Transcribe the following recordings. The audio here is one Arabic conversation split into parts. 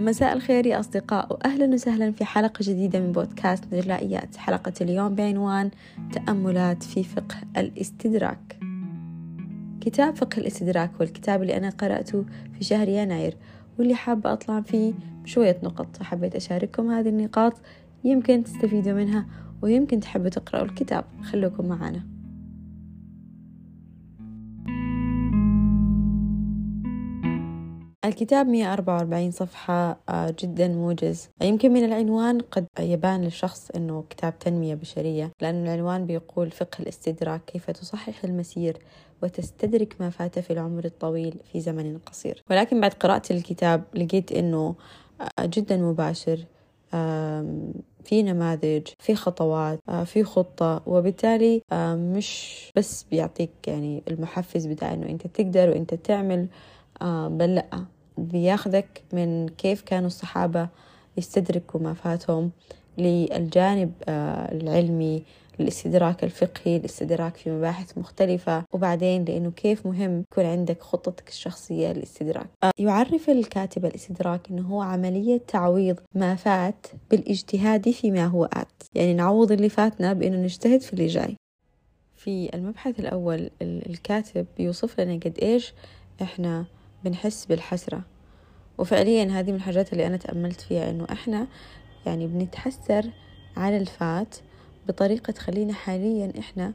مساء الخير يا أصدقاء وأهلا وسهلا في حلقة جديدة من بودكاست نجلائيات حلقة اليوم بعنوان تأملات في فقه الاستدراك. كتاب فقه الاستدراك هو الكتاب اللي أنا قرأته في شهر يناير واللي حابة أطلع فيه بشوية نقط حبيت أشارككم هذه النقاط يمكن تستفيدوا منها ويمكن تحبوا تقرأوا الكتاب. خلوكم معنا. الكتاب 144 صفحة آه، جدا موجز. يمكن من العنوان قد يبان للشخص أنه كتاب تنمية بشرية لأن العنوان بيقول فقه الاستدراك كيف تصحح المسير وتستدرك ما فات في العمر الطويل في زمن قصير. ولكن بعد قراءة الكتاب لقيت أنه آه، جدا مباشر في نماذج في خطوات آه، في خطة وبالتالي مش بس بيعطيك يعني المحفز بتاع إنه أنت تقدر وأنت تعمل بل لأ. بياخذك من كيف كانوا الصحابة يستدركوا ما فاتهم للجانب آه، العلمي الاستدراك الفقهي الاستدراك في مباحث مختلفة وبعدين لأنه كيف مهم يكون عندك خطتك الشخصية للاستدراك. آه، يعرف الكاتب الاستدراك أنه هو عملية تعويض ما فات بالاجتهاد فيما هو آت. يعني نعوض اللي فاتنا بأنه نجتهد في اللي جاي. في المبحث الأول الكاتب بيوصف لنا قد إيش إحنا بنحس بالحسرة. وفعليا هذه من الحاجات اللي أنا تأملت فيها إنه إحنا يعني بنتحسر على الفات بطريقة تخلينا حاليا إحنا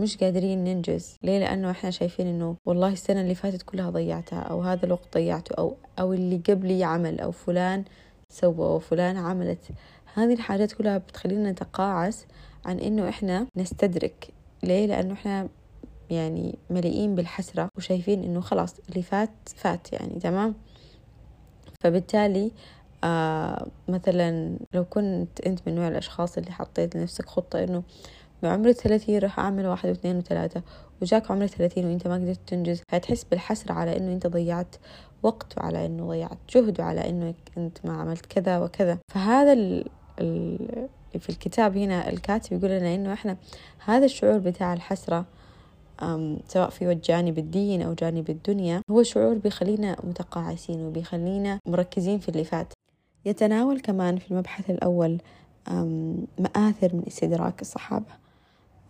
مش قادرين ننجز. ليه؟ لأنه إحنا شايفين إنه والله السنة اللي فاتت كلها ضيعتها أو هذا الوقت ضيعته أو أو اللي قبلي عمل أو فلان سوى وفلان عملت. هذه الحاجات كلها بتخلينا نتقاعس عن إنه إحنا نستدرك. ليه؟ لأنه إحنا يعني مليئين بالحسرة وشايفين إنه خلاص اللي فات فات يعني تمام؟ فبالتالي آه مثلا لو كنت أنت من نوع الأشخاص اللي حطيت لنفسك خطة إنه بعمر الثلاثين راح أعمل واحد واثنين وثلاثة وجاك عمر الثلاثين وأنت ما قدرت تنجز هتحس بالحسرة على إنه أنت ضيعت وقت وعلى إنه ضيعت جهد وعلى إنه أنت ما عملت كذا وكذا. فهذا ال ال في الكتاب هنا الكاتب يقول لنا إنه إحنا هذا الشعور بتاع الحسرة سواء في جانب الدين أو جانب الدنيا هو شعور بيخلينا متقاعسين وبيخلينا مركزين في اللي فات. يتناول كمان في المبحث الأول مآثر من استدراك الصحابة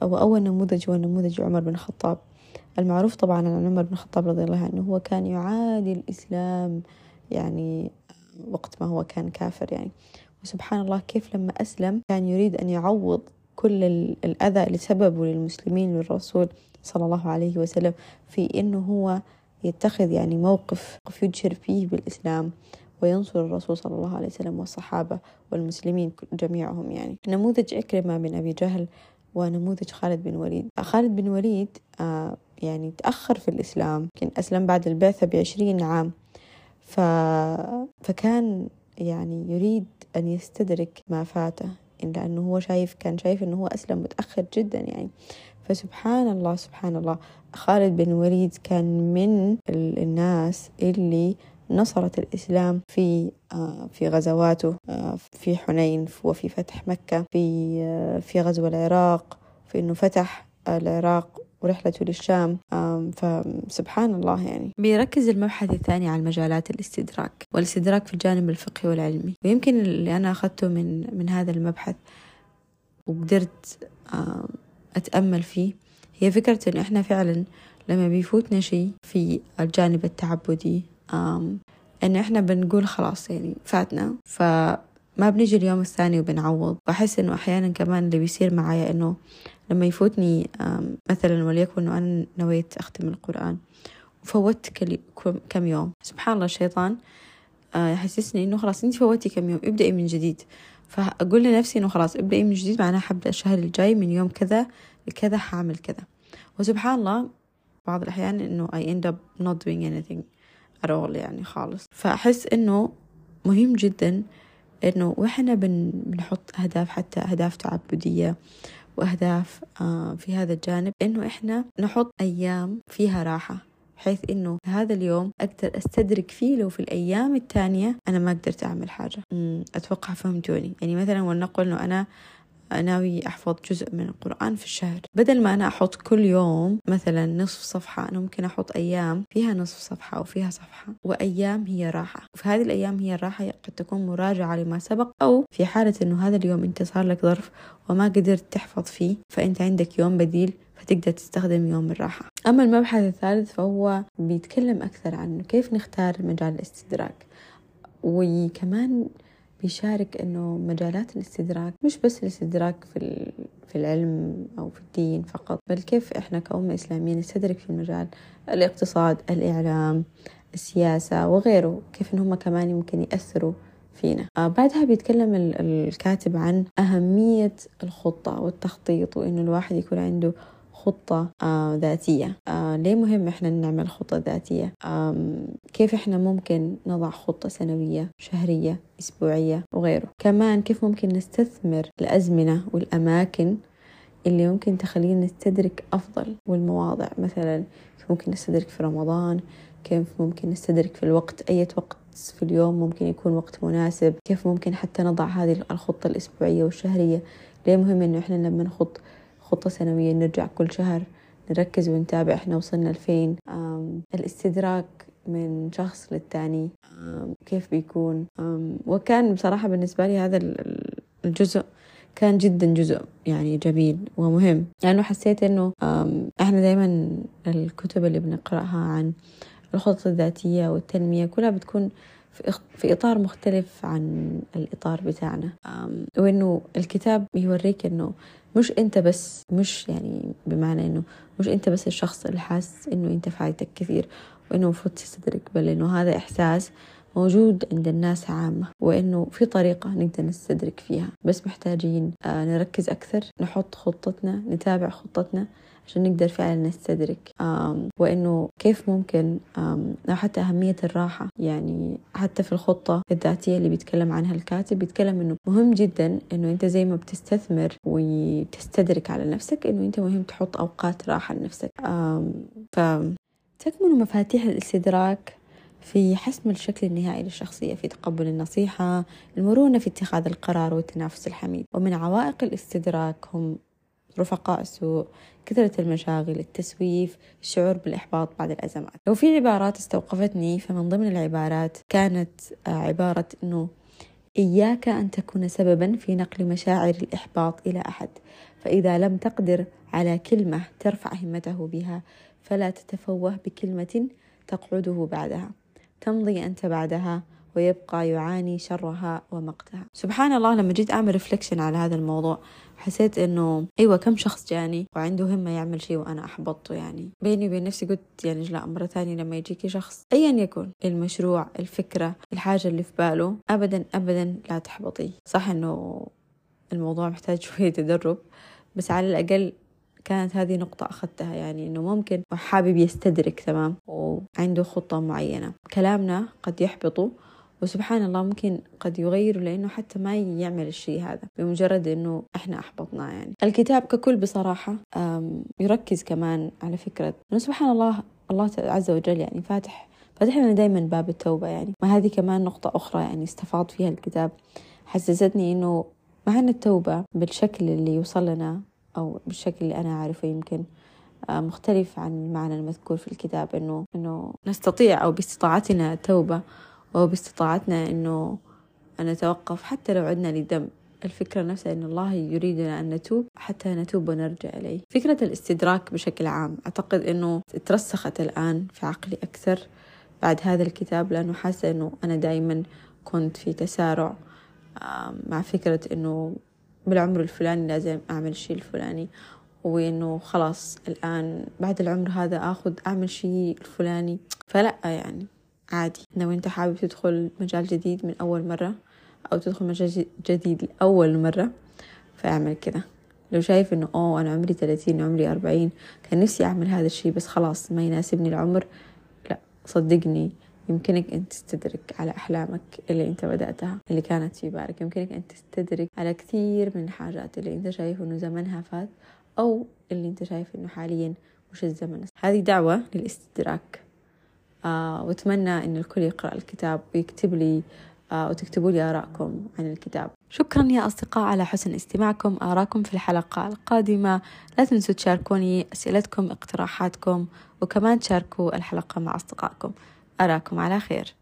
وأول نموذج هو نموذج عمر بن الخطاب. المعروف طبعا عن عمر بن الخطاب رضي الله عنه هو كان يعادي الإسلام يعني وقت ما هو كان كافر يعني. وسبحان الله كيف لما أسلم كان يريد أن يعوض كل الأذى اللي سببه للمسلمين للرسول صلى الله عليه وسلم في إنه هو يتخذ يعني موقف يجهر فيه بالإسلام وينصر الرسول صلى الله عليه وسلم والصحابة والمسلمين جميعهم يعني. نموذج عكرمة بن أبي جهل ونموذج خالد بن وليد. خالد بن وليد آه يعني تأخر في الإسلام يمكن أسلم بعد البعثة بعشرين عام. ف... فكان يعني يريد أن يستدرك ما فاته. لأنه هو شايف كان شايف أنه هو أسلم متأخر جدا يعني. فسبحان الله سبحان الله خالد بن وليد كان من الناس اللي نصرت الإسلام في آه، في غزواته آه، في حنين وفي فتح مكة في آه، في غزو العراق في إنه فتح العراق ورحلته للشام فسبحان الله يعني. بيركز المبحث الثاني على مجالات الاستدراك والاستدراك في الجانب الفقهي والعلمي. ويمكن اللي أنا أخذته من من هذا المبحث وقدرت أتأمل فيه هي فكرة إن إحنا فعلا لما بيفوتنا شيء في الجانب التعبدي إن إحنا بنقول خلاص يعني فاتنا. فما بنجي اليوم الثاني وبنعوض. بحس إنه أحيانا كمان اللي بيصير معايا إنه لما يفوتني مثلا وليكن إنه أنا نويت أختم القرآن وفوتت كم يوم. سبحان الله الشيطان آه، يحسسني إنه خلاص أنت فوتي كم يوم ابدأي من جديد. فأقول لنفسي إنه خلاص ابدأي من جديد معناها حبدأ الشهر الجاي من يوم كذا لكذا حاعمل كذا. وسبحان الله بعض الأحيان إنه I end up not doing anything at all يعني خالص. فأحس إنه مهم جدا إنه وإحنا بن بنحط أهداف حتى أهداف تعبدية وأهداف آه، في هذا الجانب. إنه إحنا نحط أيام فيها راحة بحيث إنه هذا اليوم أقدر أستدرك فيه لو في الأيام الثانية أنا ما قدرت أعمل حاجة. أتوقع فهمتوني. يعني مثلا ولنقل إنه أنا ناوي أحفظ جزء من القرآن في الشهر. بدل ما أنا أحط كل يوم مثلا نصف صفحة أنا ممكن أحط أيام فيها نصف صفحة أو فيها صفحة وأيام هي راحة. وفي هذه الأيام هي الراحة قد تكون مراجعة لما سبق أو في حالة أنه هذا اليوم أنت صار لك ظرف وما قدرت تحفظ فيه فأنت عندك يوم بديل فتقدر تستخدم يوم الراحة. أما المبحث الثالث فهو بيتكلم أكثر عن كيف نختار مجال الاستدراك وكمان بيشارك إنه مجالات الاستدراك مش بس الاستدراك في في العلم أو في الدين فقط بل كيف إحنا كأمة إسلامية نستدرك في المجال الاقتصاد الإعلام السياسة وغيره كيف إن هم كمان يمكن يأثروا فينا. آه بعدها بيتكلم الكاتب عن أهمية الخطة والتخطيط وإنه الواحد يكون عنده خطة آه ذاتية. آه ليه مهم إحنا نعمل خطة ذاتية؟ كيف إحنا ممكن نضع خطة سنوية شهرية أسبوعية وغيره؟ كمان كيف ممكن نستثمر الأزمنة والأماكن اللي ممكن تخلينا نستدرك أفضل والمواضع؟ مثلا كيف ممكن نستدرك في رمضان؟ كيف ممكن نستدرك في الوقت أي وقت في اليوم ممكن يكون وقت مناسب؟ كيف ممكن حتى نضع هذه الخطة الأسبوعية والشهرية؟ ليه مهم إنه إحنا لما نخط خطة سنوية نرجع كل شهر نركز ونتابع إحنا وصلنا لفين. الاستدراك من شخص للتاني كيف بيكون. وكان بصراحة بالنسبة لي هذا الجزء كان جدا جزء يعني جميل ومهم. لأنه يعني حسيت إنه إحنا دايما الكتب اللي بنقرأها عن الخطط الذاتية والتنمية كلها بتكون في إطار مختلف عن الإطار بتاعنا. وإنه الكتاب يوريك إنه مش أنت بس مش يعني بمعنى إنه مش أنت بس الشخص اللي حاسس إنه أنت فايتك كثير وإنه المفروض تستدرك بل إنه هذا إحساس موجود عند الناس عامة وإنه في طريقة نقدر نستدرك فيها. بس محتاجين آه، نركز أكثر نحط خطتنا نتابع خطتنا عشان نقدر فعلا نستدرك. وإنه كيف ممكن حتى أهمية الراحة. يعني حتى في الخطة الذاتية اللي بيتكلم عنها الكاتب بيتكلم إنه مهم جدا إنه أنت زي ما بتستثمر وتستدرك على نفسك إنه أنت مهم تحط أوقات راحة لنفسك. ف تكمن مفاتيح الاستدراك في حسم الشكل النهائي للشخصية في تقبل النصيحة المرونة في اتخاذ القرار والتنافس الحميد. ومن عوائق الاستدراك هم رفقاء سوء كثرة المشاغل التسويف الشعور بالإحباط بعد الأزمات. لو في عبارات استوقفتني فمن ضمن العبارات كانت آه، عبارة أنه إياك أن تكون سببا في نقل مشاعر الإحباط إلى أحد. فإذا لم تقدر على كلمة ترفع همته بها فلا تتفوه بكلمة تقعده بعدها. تمضي أنت بعدها ويبقى يعاني شرها ومقتها. سبحان الله لما جيت أعمل reflection على هذا الموضوع حسيت إنه أيوه كم شخص جاني وعنده همة يعمل شيء وأنا احبطه يعني. بيني وبين نفسي قلت يعني لا مرة ثانية لما يجيكي شخص ايا يكن المشروع الفكرة الحاجة اللي في باله ابدا ابدا لا تحبطي صح إنه الموضوع محتاج شوية تدرب بس على الأقل كانت هذه نقطة أخذتها يعني إنه ممكن حابب يستدرك تمام؟ وعنده خطة معينة. كلامنا قد يحبطه وسبحان الله ممكن قد يغير لأنه حتى ما يعمل الشيء هذا بمجرد أنه إحنا أحبطناه يعني. الكتاب ككل بصراحة يركز كمان على فكرة أنه سبحان الله الله عز وجل يعني فاتح فاتح لنا دايما باب التوبة يعني. هذه كمان نقطة أخرى يعني استفاض فيها الكتاب حسستني أنه معنى التوبة بالشكل اللي يوصل لنا أو بالشكل اللي أنا أعرفه يمكن مختلف عن المعنى المذكور في الكتاب إنه إنه نستطيع أو باستطاعتنا التوبة وباستطاعتنا إنه أن نتوقف حتى لو عدنا لدم. الفكرة نفسها أن الله يريدنا أن نتوب حتى نتوب ونرجع إليه. فكرة الاستدراك بشكل عام أعتقد أنه ترسخت الآن في عقلي أكثر بعد هذا الكتاب لأنه حاسة أنه أنا دائما كنت في تسارع مع فكرة أنه بالعمر الفلاني لازم أعمل الشيء الفلاني وإنه خلاص الآن بعد العمر هذا أخذ أعمل شيء الفلاني. فلا يعني عادي. لو أنت حابب تدخل مجال جديد من أول مرة أو تدخل مجال جديد لأول مرة فاعمل كذا لو شايف إنه أوه أنا عمري ثلاثين عمري أربعين كان نفسي أعمل هذا الشيء بس خلاص ما يناسبني العمر لا صدقني يمكنك أن تستدرك على أحلامك اللي أنت بدأتها اللي كانت في بالك. يمكنك أن تستدرك على كثير من الحاجات اللي أنت شايف إنه زمنها فات أو اللي أنت شايف إنه حاليا مش الزمن. هذه دعوة للاستدراك. آه وأتمنى إن الكل يقرأ الكتاب ويكتب لي آه وتكتبوا لي آراءكم عن الكتاب. شكرا يا أصدقاء على حسن استماعكم. آراكم في الحلقة القادمة. لا تنسوا تشاركوني أسئلتكم اقتراحاتكم وكمان تشاركوا الحلقة مع أصدقائكم. أراكم على خير.